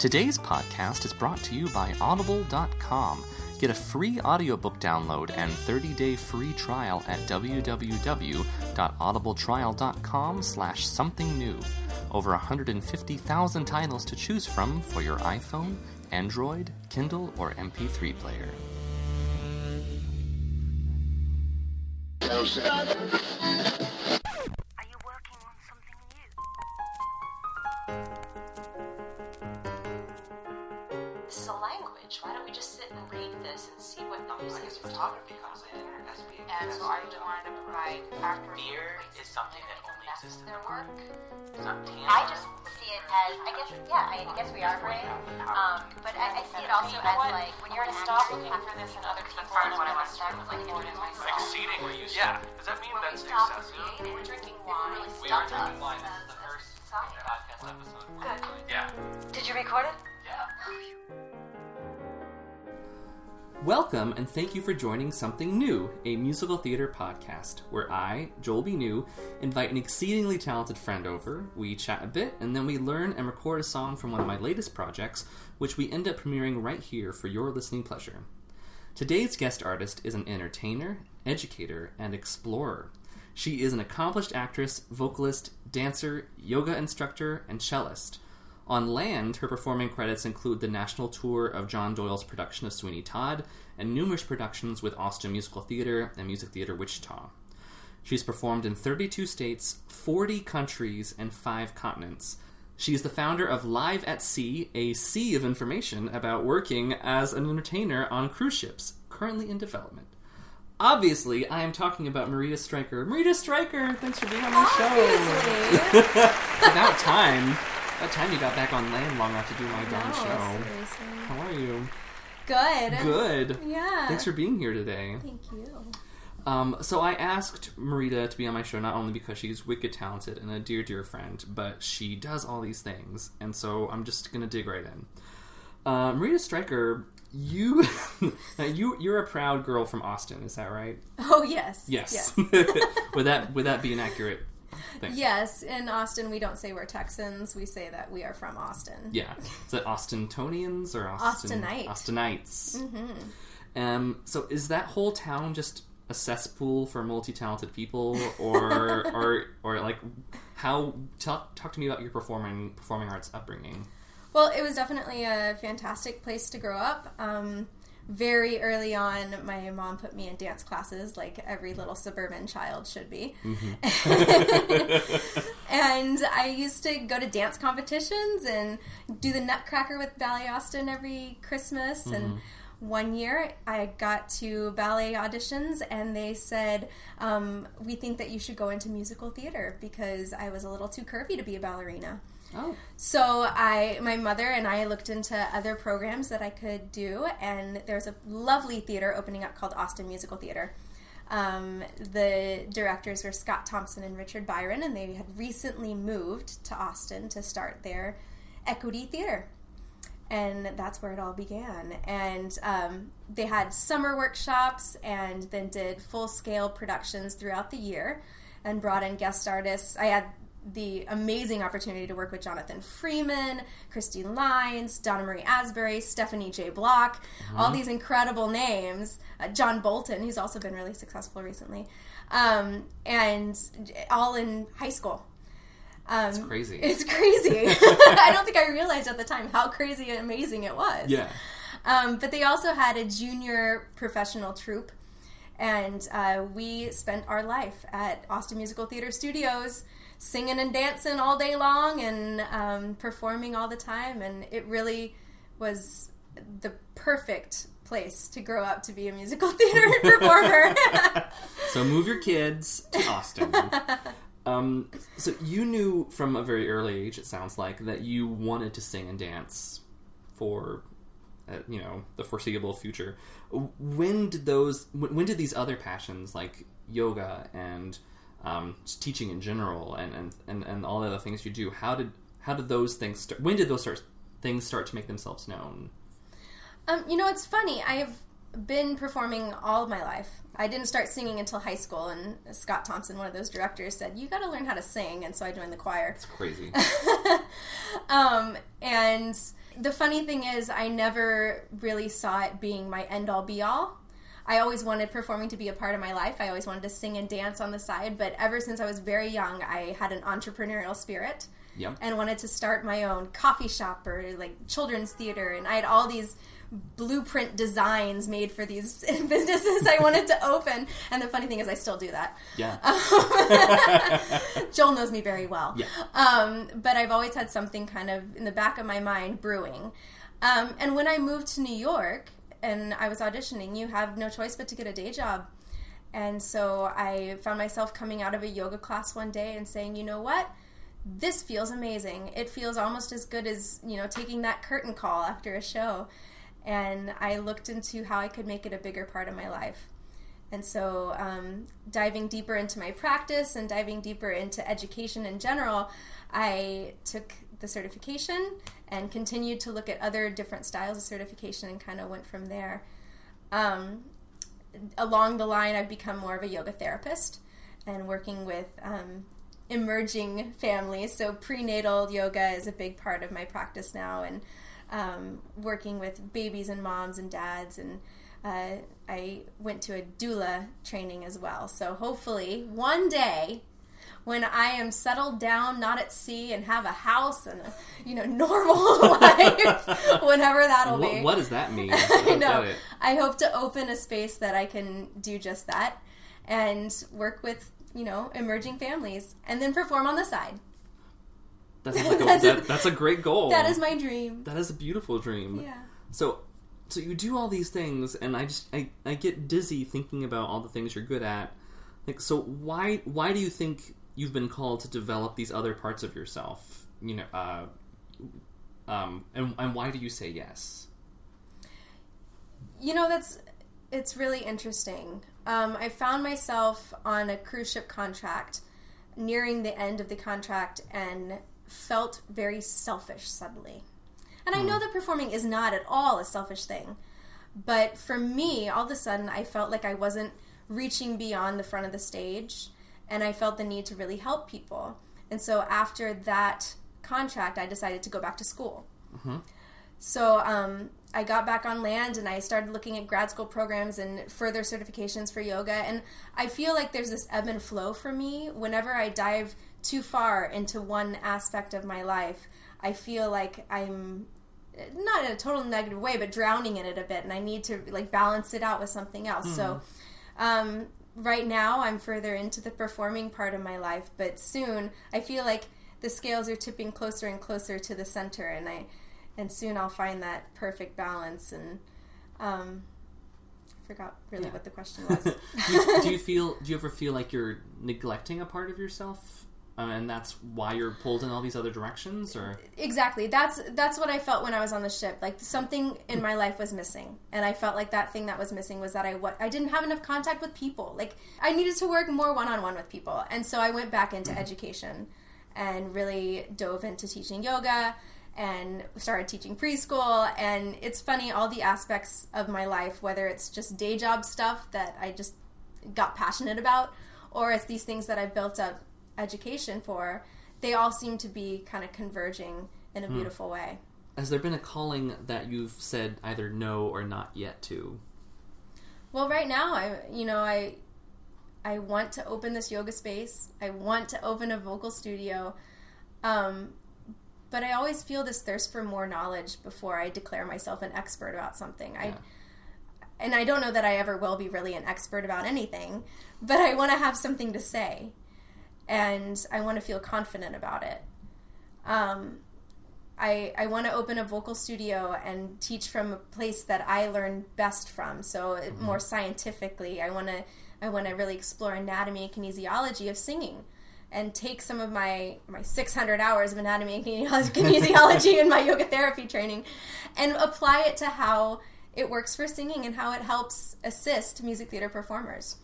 Today's podcast is brought to you by Audible.com. Get a free audiobook download and 30-day free trial at www.audibletrial.com slash something new. Over 150,000 titles to choose from for your iPhone, Android, Kindle, or MP3 player. I just see it as, I guess, yeah, I guess we are brave. Um, but I, I see it also You know as like when you're I'm an gonna stop actor, looking for this in be other people part and of what I what want to start with like When introduce myself. Exceeding where you Yeah. Does that mean When we that's stop excessive? creating, we're drinking wine. We are drinking wine. This as- is the first podcast episode. Good. Yeah. Did you record it? Welcome and thank you for joining Something New, a musical theater podcast, where I, Joel B. New, invite an exceedingly talented friend over. We chat a bit, and then we learn and record a song from one of my latest projects, which we end up premiering right here for your listening pleasure. Today's guest artist is an entertainer, educator, and explorer. She is an accomplished actress, vocalist, dancer, yoga instructor, and cellist. On land, her performing credits include the national tour of John Doyle's production of Sweeney Todd and numerous productions with Austin Musical Theater and Music Theater Wichita. She's performed in 32 states, 40 countries, and 5 continents. She is the founder of Live at Sea, a sea of information about working as an entertainer on cruise ships, currently in development. Obviously, I am talking about Marita Stryker. Marita Stryker, thanks for being on the show. About time. About time you got back on land long enough to do my darn show. seriously. How are you? Good. Good. Yeah. Thanks for being here today. Thank you. Um, so I asked Marita to be on my show not only because she's wicked talented and a dear, dear friend, but she does all these things, and so I'm just gonna dig right in. Uh, Marita Stryker, you, you, you're a proud girl from Austin, is that right? Oh yes. Yes. Yes. would that would that be an accurate thing? Yes. In Austin, we don't say we're Texans. We say that we are from Austin. Yeah. Is it Austintonians or Austin, Austinites. Austinites. Mm-hmm. Um, so is that whole town just a cesspool for multi-talented people, or or or like how? Talk talk to me about your performing performing arts upbringing. Well, it was definitely a fantastic place to grow up. Um, very early on, my mom put me in dance classes, like every little suburban child should be. and I used to go to dance competitions and do the Nutcracker with Ballet Austin every Christmas. And one year, I got to ballet auditions, and they said, um, "We think that you should go into musical theater because I was a little too curvy to be a ballerina." Oh, So I, my mother and I looked into other programs that I could do, and there's a lovely theater opening up called Austin Musical Theater. Um, the directors were Scott Thompson and Richard Byron, and they had recently moved to Austin to start their Equity Theater. And that's where it all began. And um, they had summer workshops and then did full scale productions throughout the year and brought in guest artists. I had the amazing opportunity to work with Jonathan Freeman, Christine Lines, Donna Marie Asbury, Stephanie J. Block, all these incredible names. Uh, John Bolton, who's also been really successful recently, um, and all in high school. Um, it's crazy. It's crazy. I don't think I realized at the time how crazy and amazing it was. yeah. Um, but they also had a junior professional troupe, and uh, we spent our life at Austin Musical Theater Studios singing and dancing all day long and um, performing all the time. And it really was the perfect place to grow up to be a musical theater performer. So move your kids to Austin. um, so you knew from a very early age, it sounds like, that you wanted to sing and dance for, uh, you know, the foreseeable future. When did those? When when did these other passions like yoga and um, teaching in general and, and, and, and all the other things you do? How did how did those things start? When did those start, things start to make themselves known? Um, you know, it's funny. I've been performing all of my life. I didn't start singing until high school, and Scott Thompson, one of those directors, said, You got to learn how to sing. And so I joined the choir. It's crazy. um, and the funny thing is, I never really saw it being my end all be all. I always wanted performing to be a part of my life. I always wanted to sing and dance on the side, but ever since I was very young, I had an entrepreneurial spirit Yep. and wanted to start my own coffee shop or like children's theater and I had all these blueprint designs made for these businesses I wanted to open and the funny thing is I still do that. Yeah. Joel knows me very well. Yeah. Um, but I've always had something kind of in the back of my mind brewing. Um, and when I moved to New York and I was auditioning, you have no choice but to get a day job. And so I found myself coming out of a yoga class one day and saying, you know what? This feels amazing. It feels almost as good as, you know, taking that curtain call after a show. And I looked into how I could make it a bigger part of my life. And so, um, diving deeper into my practice and diving deeper into education in general, I took the certification and continued to look at other different styles of certification and kind of went from there. Um, along the line, I've become more of a yoga therapist and working with um, emerging families. So, prenatal yoga is a big part of my practice now, and um, working with babies and moms and dads and uh, I went to a doula training as well. So hopefully one day when I am settled down, not at sea, and have a house and a you know normal life, whenever that'll What, be. what does that mean? I know. I hope to open a space that I can do just that and work with you know emerging families and then perform on the side. That like a, That's a- that, that's a great goal. That is my dream. That is a beautiful dream. Yeah. So, so you do all these things, and I just I, I get dizzy thinking about all the things you're good at. Like, so why why do you think you've been called to develop these other parts of yourself? You know, uh, um, and and why do you say yes? You know, that's it's really interesting. Um, I found myself on a cruise ship contract nearing the end of the contract and felt very selfish suddenly. And I know that performing is not at all a selfish thing. But for me, all of a sudden, I felt like I wasn't reaching beyond the front of the stage, and I felt the need to really help people. And so after that contract, I decided to go back to school. So um, I got back on land and I started looking at grad school programs and further certifications for yoga. And I feel like there's this ebb and flow for me. Whenever I dive too far into one aspect of my life, I feel like I'm not in a total negative way, but drowning in it a bit, and I need to like balance it out with something else. So, um, right now, I'm further into the performing part of my life, but soon I feel like the scales are tipping closer and closer to the center, and I and soon I'll find that perfect balance. And um, I forgot really Yeah. what the question was. do, you, do you feel? Do you ever feel like you're neglecting a part of yourself, uh, and that's why you're pulled in all these other directions? Or? Exactly. That's that's what i felt when i was on the ship. Like something in my life was missing. And i felt like that thing that was missing was that i what i didn't have enough contact with people. Like i needed to work more one-on-one with people. And so i went back into education and really dove into teaching yoga and started teaching preschool. And it's funny all the aspects of my life whether it's just day job stuff that i just got passionate about or it's these things that i've built up education for they all seem to be kind of converging in a beautiful way. has there been a calling that you've said either no or not yet to? Well, right now, I you know I I want to open this yoga space. I want to open a vocal studio, um, but I always feel this thirst for more knowledge before I declare myself an expert about something. I and I don't know that I ever will be really an expert about anything, but I want to have something to say, and I want to feel confident about it. Um, I, I want to open a vocal studio and teach from a place that I learn best from. So it- more scientifically, I want to I want to really explore anatomy and kinesiology of singing, and take some of my my 600 hours of anatomy and kinesiology, kinesiology in my yoga therapy training, and apply it to how it works for singing and how it helps assist music theater performers.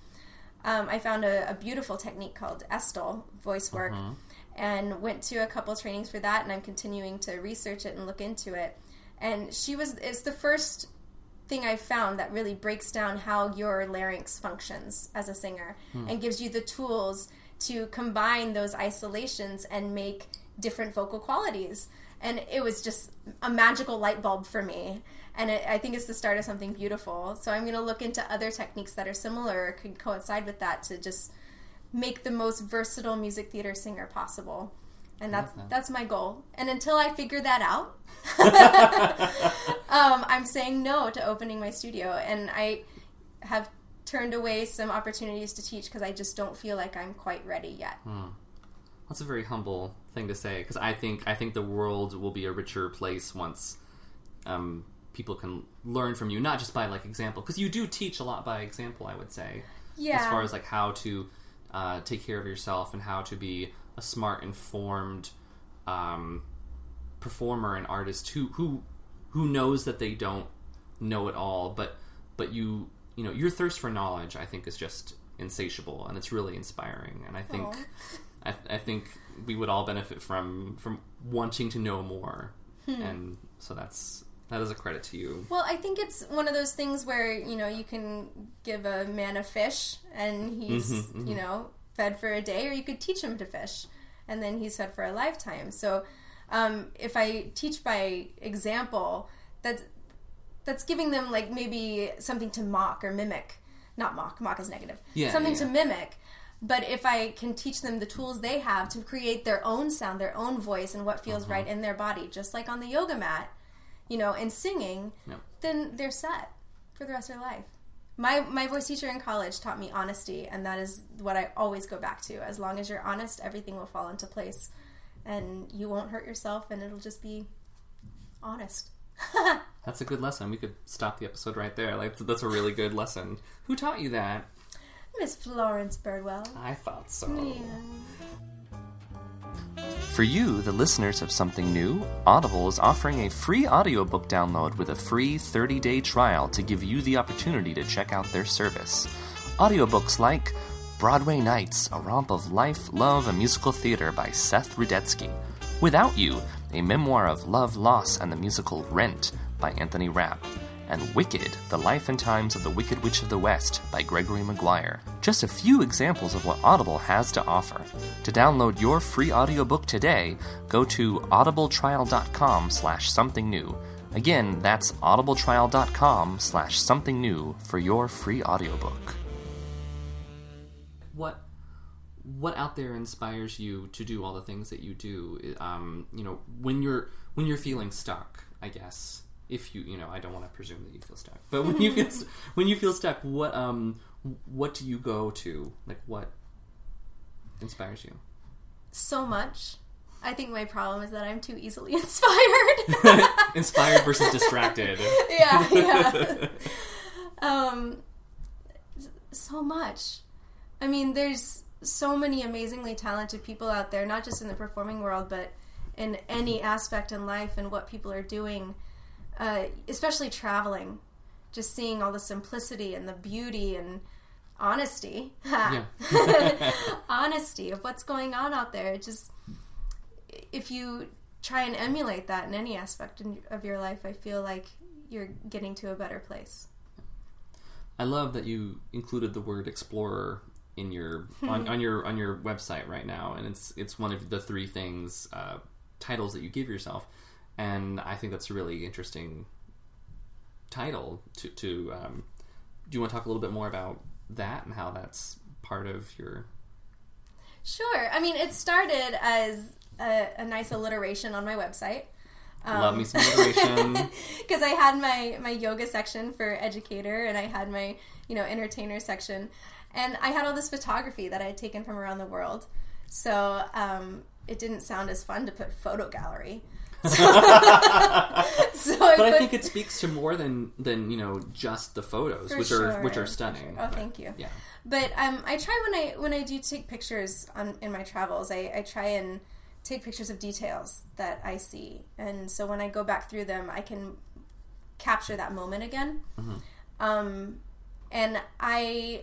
Um, I found a, a beautiful technique called Estill voice work and went to a couple trainings for that and I'm continuing to research it and look into it. And she was it's the first thing I've found that really breaks down how your larynx functions as a singer and gives you the tools to combine those isolations and make different vocal qualities. And it was just a magical light bulb for me. And it, I think it's the start of something beautiful. So I'm going to look into other techniques that are similar or could coincide with that to just make the most versatile music theater singer possible. And that's that's my goal. And until I figure that out, um, I'm saying no to opening my studio. And I have turned away some opportunities to teach because I just don't feel like I'm quite ready yet. That's a very humble thing to say because I think I think the world will be a richer place once um, people can learn from you, not just by like example. Because you do teach a lot by example, I would say. Yeah. As far as like how to uh, take care of yourself and how to be a smart, informed um, performer and artist who who who knows that they don't know it all, but but you you know your thirst for knowledge, I think, is just insatiable and it's really inspiring. And I think I, I think we would all benefit from from wanting to know more, and so that's that is a credit to you. Well, I think it's one of those things where you know you can give a man a fish and he's mm-hmm, mm-hmm. you know fed for a day, or you could teach him to fish, and then he's fed for a lifetime. So um, if I teach by example, that's that's giving them like maybe something to mock or mimic. Not mock. Mock is negative. Yeah, something yeah. to mimic. But if I can teach them the tools they have to create their own sound, their own voice, and what feels uh-huh. right in their body, just like on the yoga mat, you know, and singing, Yep. then they're set for the rest of their life. My my voice teacher in college taught me honesty, and that is what I always go back to. As long as you're honest, everything will fall into place, and you won't hurt yourself, and it'll just be honest. That's a good lesson. We could stop the episode right there. Like that's a really good lesson. Who taught you that? Miss Florence Birdwell. I thought so. Yeah. For you, the listeners of Something New, Audible is offering a free audiobook download with a free 30 day trial to give you the opportunity to check out their service. Audiobooks like Broadway Nights, a romp of life, love, and musical theater by Seth Rudetsky. Without You, a memoir of love, loss, and the musical Rent by Anthony Rapp. And Wicked, The Life and Times of the Wicked Witch of the West by Gregory Maguire. Just a few examples of what Audible has to offer. To download your free audiobook today, go to audibletrial.com slash something new. Again, that's audibletrial.com slash something new for your free audiobook. What what out there inspires you to do all the things that you do? Um, you know, when you're when you're feeling stuck, I guess. If you you know, I don't want to presume that you feel stuck, but when you feel st- when you feel stuck, what um what do you go to? Like what inspires you? So much. I think my problem is that I'm too easily inspired. Inspired versus distracted. yeah, yeah. um, so much. I mean, there's so many amazingly talented people out there, not just in the performing world, but in any aspect in life and what people are doing, uh, especially traveling. Just seeing all the simplicity and the beauty and honesty, honesty of what's going on out there. It just if you try and emulate that in any aspect in, of your life, I feel like you're getting to a better place. I love that you included the word explorer in your on, on your on your website right now, and it's it's one of the three things uh, titles that you give yourself, and I think that's a really interesting title to to. Um, do you want to talk a little bit more about that and how that's part of your? Sure. I mean, it started as a, a nice alliteration on my website. love me some alliteration. because I had my my yoga section for educator, and I had my you know entertainer section, and I had all this photography that I had taken from around the world. So um, it didn't sound as fun to put photo gallery. so I but I put- think it speaks to more than than you know just the photos, which are which are stunning. sure. Oh, But, thank you. Yeah. But um, I try when I when I do take pictures on in my travels, I, I try and take pictures of details that I see, and so when I go back through them, I can capture that moment again. Um, and I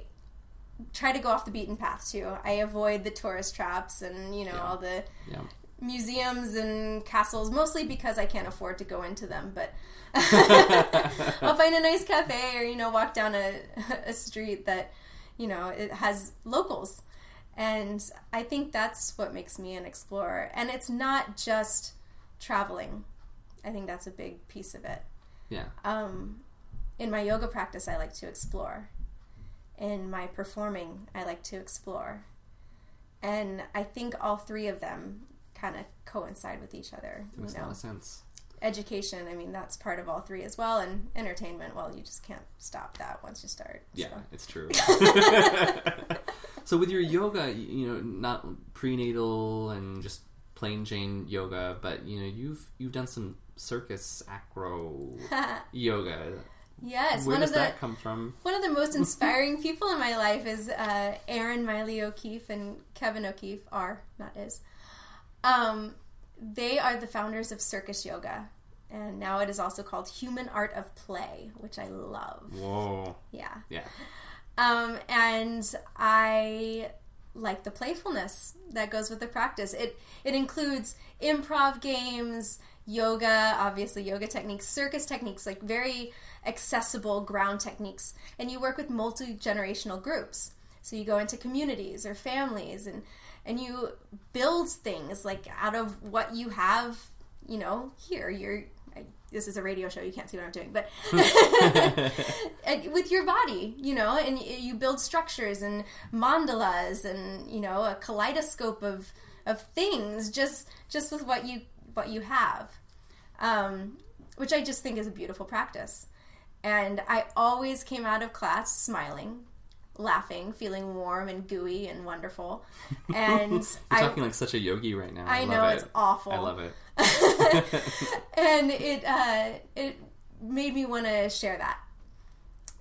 try to go off the beaten path too. I avoid the tourist traps and you know all the Yeah. Museums and castles, mostly because I can't afford to go into them. But I'll find a nice cafe or you know walk down a, a street that you know it has locals, And I think that's what makes me an explorer. And it's not just traveling. I think that's a big piece of it. Yeah. Um, in my yoga practice, I like to explore. In my performing, I like to explore. And I think all three of them kind of coincide with each other. Makes you a know, lot of sense. education. I mean, that's part of all three as well. And entertainment. Well, you just can't stop that once you start. Yeah, so. it's true. so with your yoga, you know, not prenatal and just plain Jane yoga, but you know, you've you've done some circus acro yoga. Yes, Where one does of the that come from? one of the most inspiring people in my life is uh, Erin Maile O'Keefe and Kevin O'Keefe are not is. Um, they are the founders of Circus Yoga, and now it is also called Human Art of Play, which I love. Whoa. Yeah, Yeah. um, and I like the playfulness that goes with the practice. It it includes improv games, yoga, obviously yoga techniques, circus techniques, like very accessible ground techniques, and you work with multi generational groups. So you go into communities or families, and and you build things like out of what you have. You know, here you're. I- This is a radio show. You can't see what I'm doing, but with your body, you know, and you build structures and mandalas and you know a kaleidoscope of of things just just with what you what you have, um, which I just think is a beautiful practice. And I always came out of class smiling, laughing, feeling warm and gooey and wonderful. And You're I talking like such a yogi right now. I, I love know, it. it's awful. I love it. and it uh, it made me want to share that.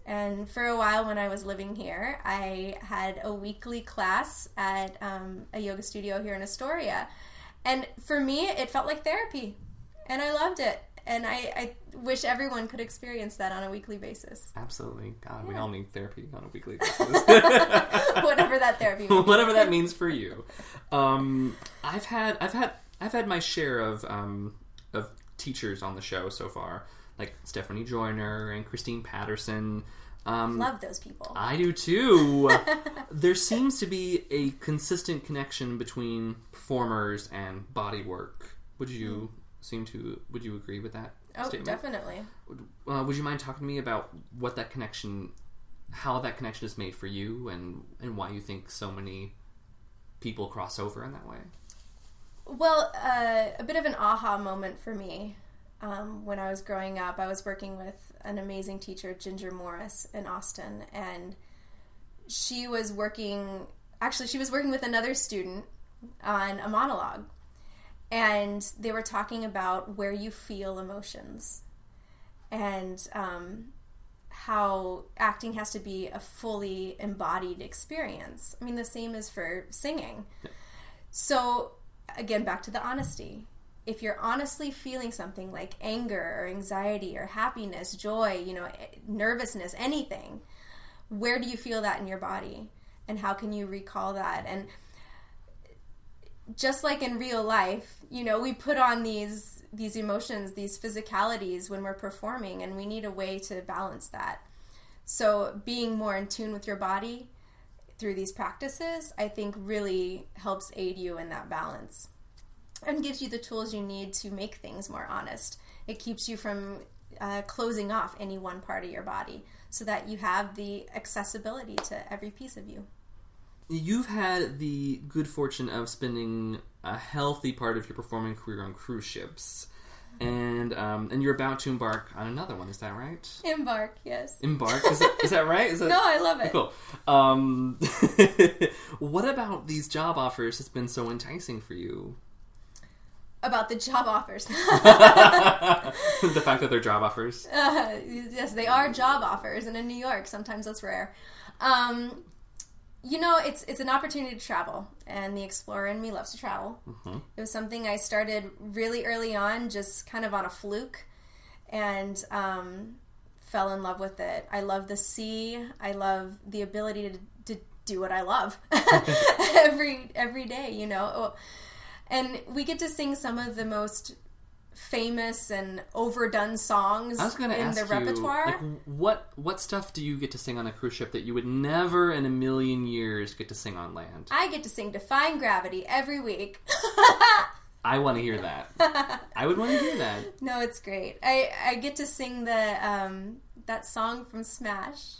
And for a while, when I was living here, I had a weekly class at um, a yoga studio here in Astoria, and for me, it felt like therapy, and I loved it. And I, I wish everyone could experience that on a weekly basis, Absolutely. God, we all need therapy on a weekly basis. whatever that therapy. Be. whatever that means for you. Um, I've had I've had I've had my share of um, of teachers on the show so far, like Stephanie Joyner and Christine Patterson. Um, Love those people. I do too. there seems to be a consistent connection between performers and body work. Would you seem to? Would you agree with that oh, statement? definitely. Uh, would you mind talking to me about what that connection, how that connection is made for you, and and why you think so many people cross over in that way? Well, uh, a bit of an aha moment for me. Um, when I was growing up, I was working with an amazing teacher, Ginger Morris, in Austin, and she was working. Actually, she was working with another student on a monologue, and they were talking about where you feel emotions, and um, how acting has to be a fully embodied experience. I mean, the same is for singing. So, again, back to the honesty. If you're honestly feeling something like anger or anxiety or happiness, joy, you know, eh, nervousness, anything, where do you feel that in your body? And how can you recall that? And just like in real life, you know, we put on these these emotions, these physicalities when we're performing and we need a way to balance that. So, being more in tune with your body through these practices, I think really helps aid you in that balance and gives you the tools you need to make things more honest. It keeps you from uh, closing off any one part of your body so that you have the accessibility to every piece of you. You've had the good fortune of spending a healthy part of your performing career on cruise ships, and um, and you're about to embark on another one. Is that right? Embark, yes. Embark is that, is that right? Is that No, I love it. cool? Um, what about these job offers has been so enticing for you? About the job offers. the fact that they're job offers. Uh, yes, they are job offers, and in New York, sometimes that's rare. Um, you know, it's it's an opportunity to travel, and the explorer in me loves to travel. It was something I started really early on, just kind of on a fluke, and um, fell in love with it. I love the sea. I love the ability to, to do what I love every every day. You know, and we get to sing some of the most famous and overdone songs I was going to in ask the you, repertoire. like, what what stuff do you get to sing on a cruise ship that you would never in a million years get to sing on land? I get to sing Defying Gravity every week. I want to hear that. I would want to hear that. no, it's great. I, I get to sing the um, that song from Smash.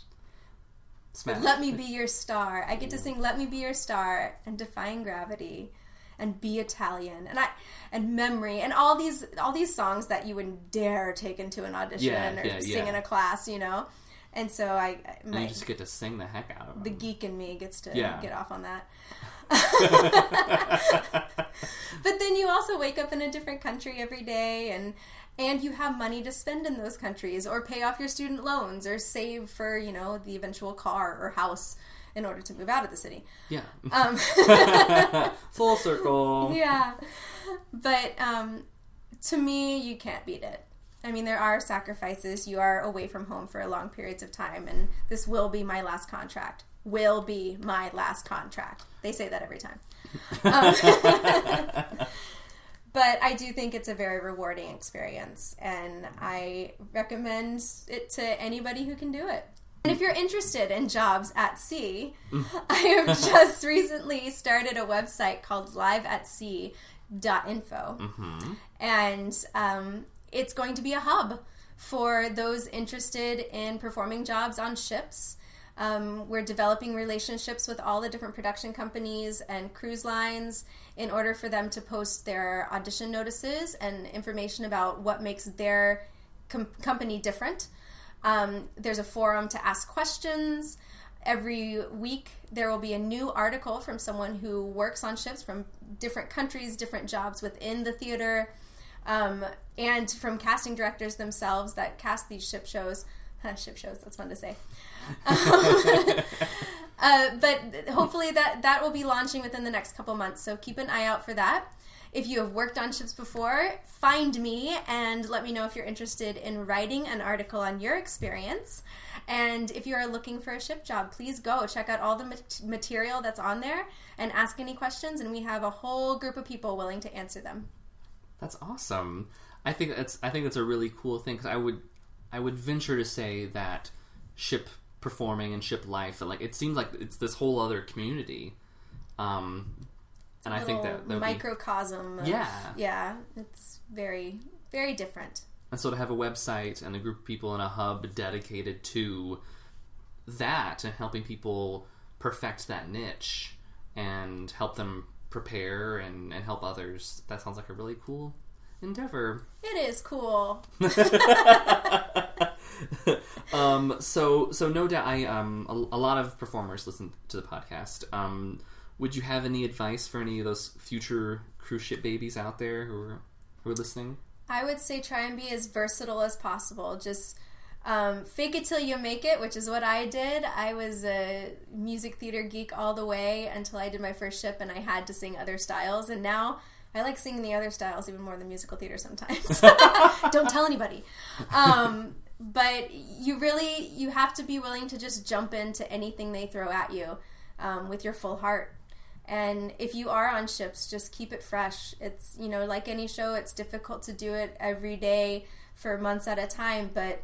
Smash. Let me be your star. I get to sing "Let Me Be Your Star" and "Defying Gravity" and "Be Italian" and I and "Memory" and all these all these songs that you wouldn't dare take into an audition Yeah, or yeah, sing yeah. in a class, you know. And so I, and you just get to sing the heck out of them. the geek in me gets to get off on that. but then you also wake up in a different country every day and and you have money to spend in those countries or pay off your student loans or save for, you know, the eventual car or house in order to move out of the city. Yeah. Um, Full circle. yeah. But um, to me, you can't beat it. I mean, there are sacrifices. You are away from home for long periods of time, and this will be my last contract. Will be my last contract. They say that every time. Um, but I do think it's a very rewarding experience, and I recommend it to anybody who can do it. And if you're interested in jobs at sea, I have just recently started a website called liveatsea.info. And um, it's going to be a hub for those interested in performing jobs on ships. Um, we're developing relationships with all the different production companies and cruise lines in order for them to post their audition notices and information about what makes their com- company different. Um, there's a forum to ask questions. Every week, there will be a new article from someone who works on ships from different countries, different jobs within the theater, um, and from casting directors themselves that cast these ship shows. ship shows, that's fun to say. Uh, but hopefully that that will be launching within the next couple months. So keep an eye out for that. If you have worked on ships before, find me and let me know if you're interested in writing an article on your experience. And if you are looking for a ship job, please go check out all the material that's on there and ask any questions. And we have a whole group of people willing to answer them. That's awesome. I think that's I think that's a really cool thing because I would I would venture to say that ship performing and ship life and like it seems like it's this whole other community. Um, and I think that that would be, microcosm. Of, Yeah. yeah, it's very very different. and so to have a website and a group of people in a hub dedicated to that and helping people perfect that niche and help them prepare and, and help others that sounds like a really cool endeavor It is cool. um, so so no doubt I um a, a lot of performers listen to the podcast. Um, would you have any advice for any of those future cruise ship babies out there who are who are listening? I would say try and be as versatile as possible. Just um, fake it till you make it, which is what I did. I was a music theater geek all the way until I did my first ship and I had to sing other styles. And now I like singing the other styles even more than musical theater sometimes. Don't tell anybody. Um, but you really you have to be willing to just jump into anything they throw at you um, with your full heart. And if you are on ships, just keep it fresh. It's, you know, like any show, it's difficult to do it every day for months at a time, but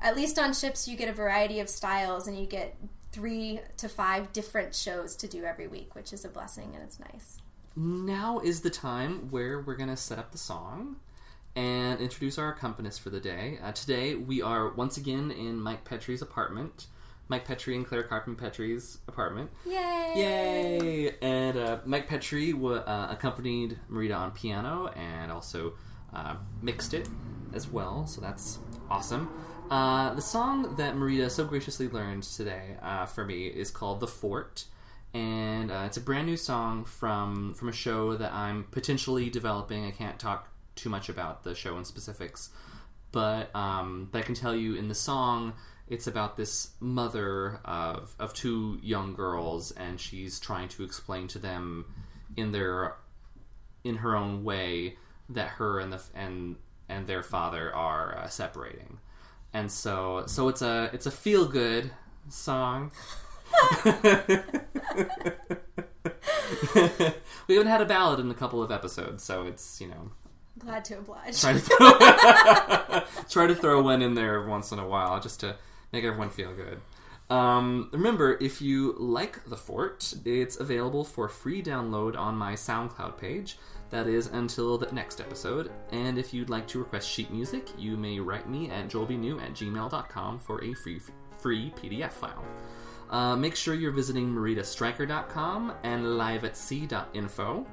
at least on ships, you get a variety of styles and you get three to five different shows to do every week, which is a blessing and it's nice. Now is the time where we're gonna set up the song and introduce our accompanist for the day. Uh, today we are once again in Mike Petrie's apartment. Mike Petrie and Claire Carpin Petrie's apartment. Yay! Yay! And uh, Mike Petrie wa uh, accompanied Marita on piano and also uh, mixed it as well, so that's awesome. Uh, the song that Marita so graciously learned today uh, for me is called "The Fort," and uh, it's a brand new song from from a show that I'm potentially developing. I can't talk too much about the show in specifics, but um, but I can tell you in the song it's about this mother of of two young girls, and she's trying to explain to them in their in her own way that her and the and and their father are uh, separating, and so so it's a it's a feel good song. we haven't had a ballad in a couple of episodes, so it's you know Glad to oblige. try to throw, try to throw one in there once in a while just to make everyone feel good. Um, remember, if you like The Fort, it's available for free download on my SoundCloud page. That is until the next episode. And if you'd like to request sheet music, you may write me at joelbnew at gmail.com for a free free PDF file. Uh, make sure you're visiting maritastriker.com and liveatsea.info.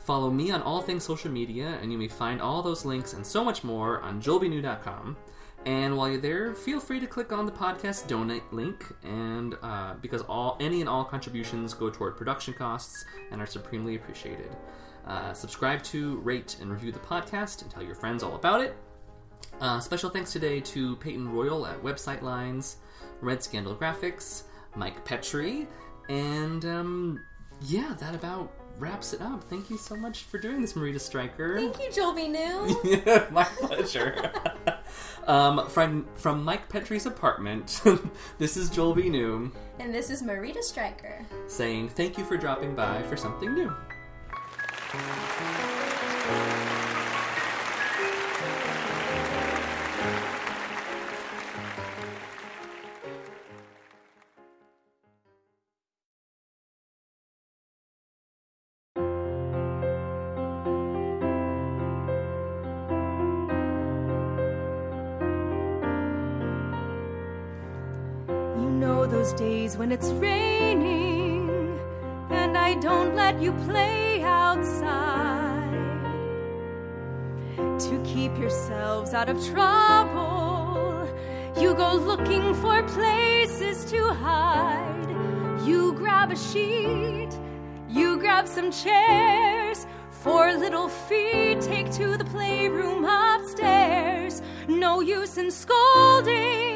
Follow me on all things social media, and you may find all those links and so much more on joelbnew.com. And while you're there, feel free to click on the podcast donate link, and uh, because all any and all contributions go toward production costs and are supremely appreciated. Uh, subscribe to, rate, and review the podcast, and tell your friends all about it. Uh, special thanks today to Peyton Royal at Website Lines, Red Scandal Graphics, Mike Petrie, and um, yeah, that about wraps it up. Thank you so much for doing this, Marita Stryker. Thank you, Joel B. New. Yeah, my pleasure. um, from from Mike Petrie's apartment, this is Joel B. New and this is Marita Stryker. saying thank you for dropping by for something new. When it's raining and I don't let you play outside. To keep yourselves out of trouble, you go looking for places to hide. You grab a sheet, you grab some chairs. Four little feet take to the playroom upstairs. No use in scolding.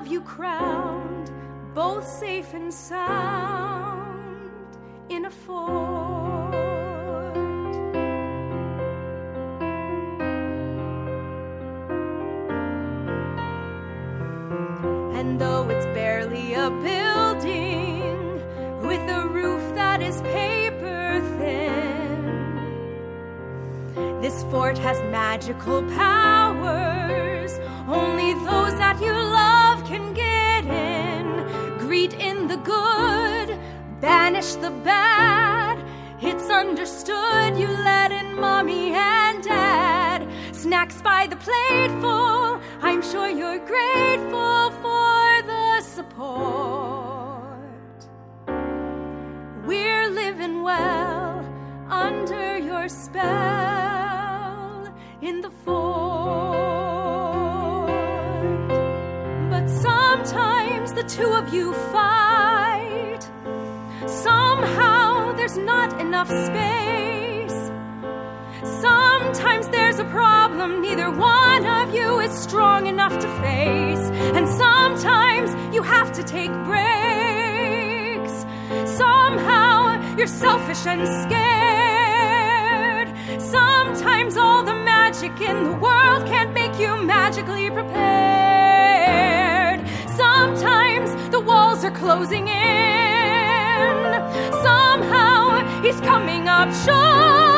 Of you crowned, both safe and sound in a fort. And though it's barely a building with a roof this fort has magical powers. Only those that you love can get in. Greet in the good, banish the bad. It's understood you let in mommy and dad. Snacks by the plateful. I'm sure you're grateful for the support. We're living well under your spell in the fort. But sometimes the two of you fight. Somehow there's not enough space. Sometimes there's a problem neither one of you is strong enough to face. And sometimes you have to take breaks. Somehow you're selfish and scared. Sometimes all the magic in the world can't make you magically prepared. Sometimes the walls are closing in. Somehow he's coming up short.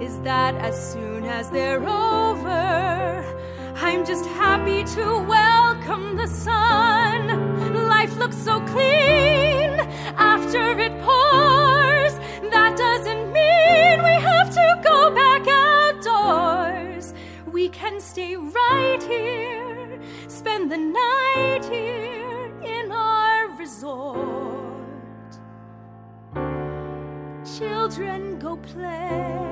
Is that as soon as they're over, I'm just happy to welcome the sun. Life looks so clean after it pours. That doesn't mean we have to go back outdoors. We can stay right here, spend the night here in our resort. Children go play.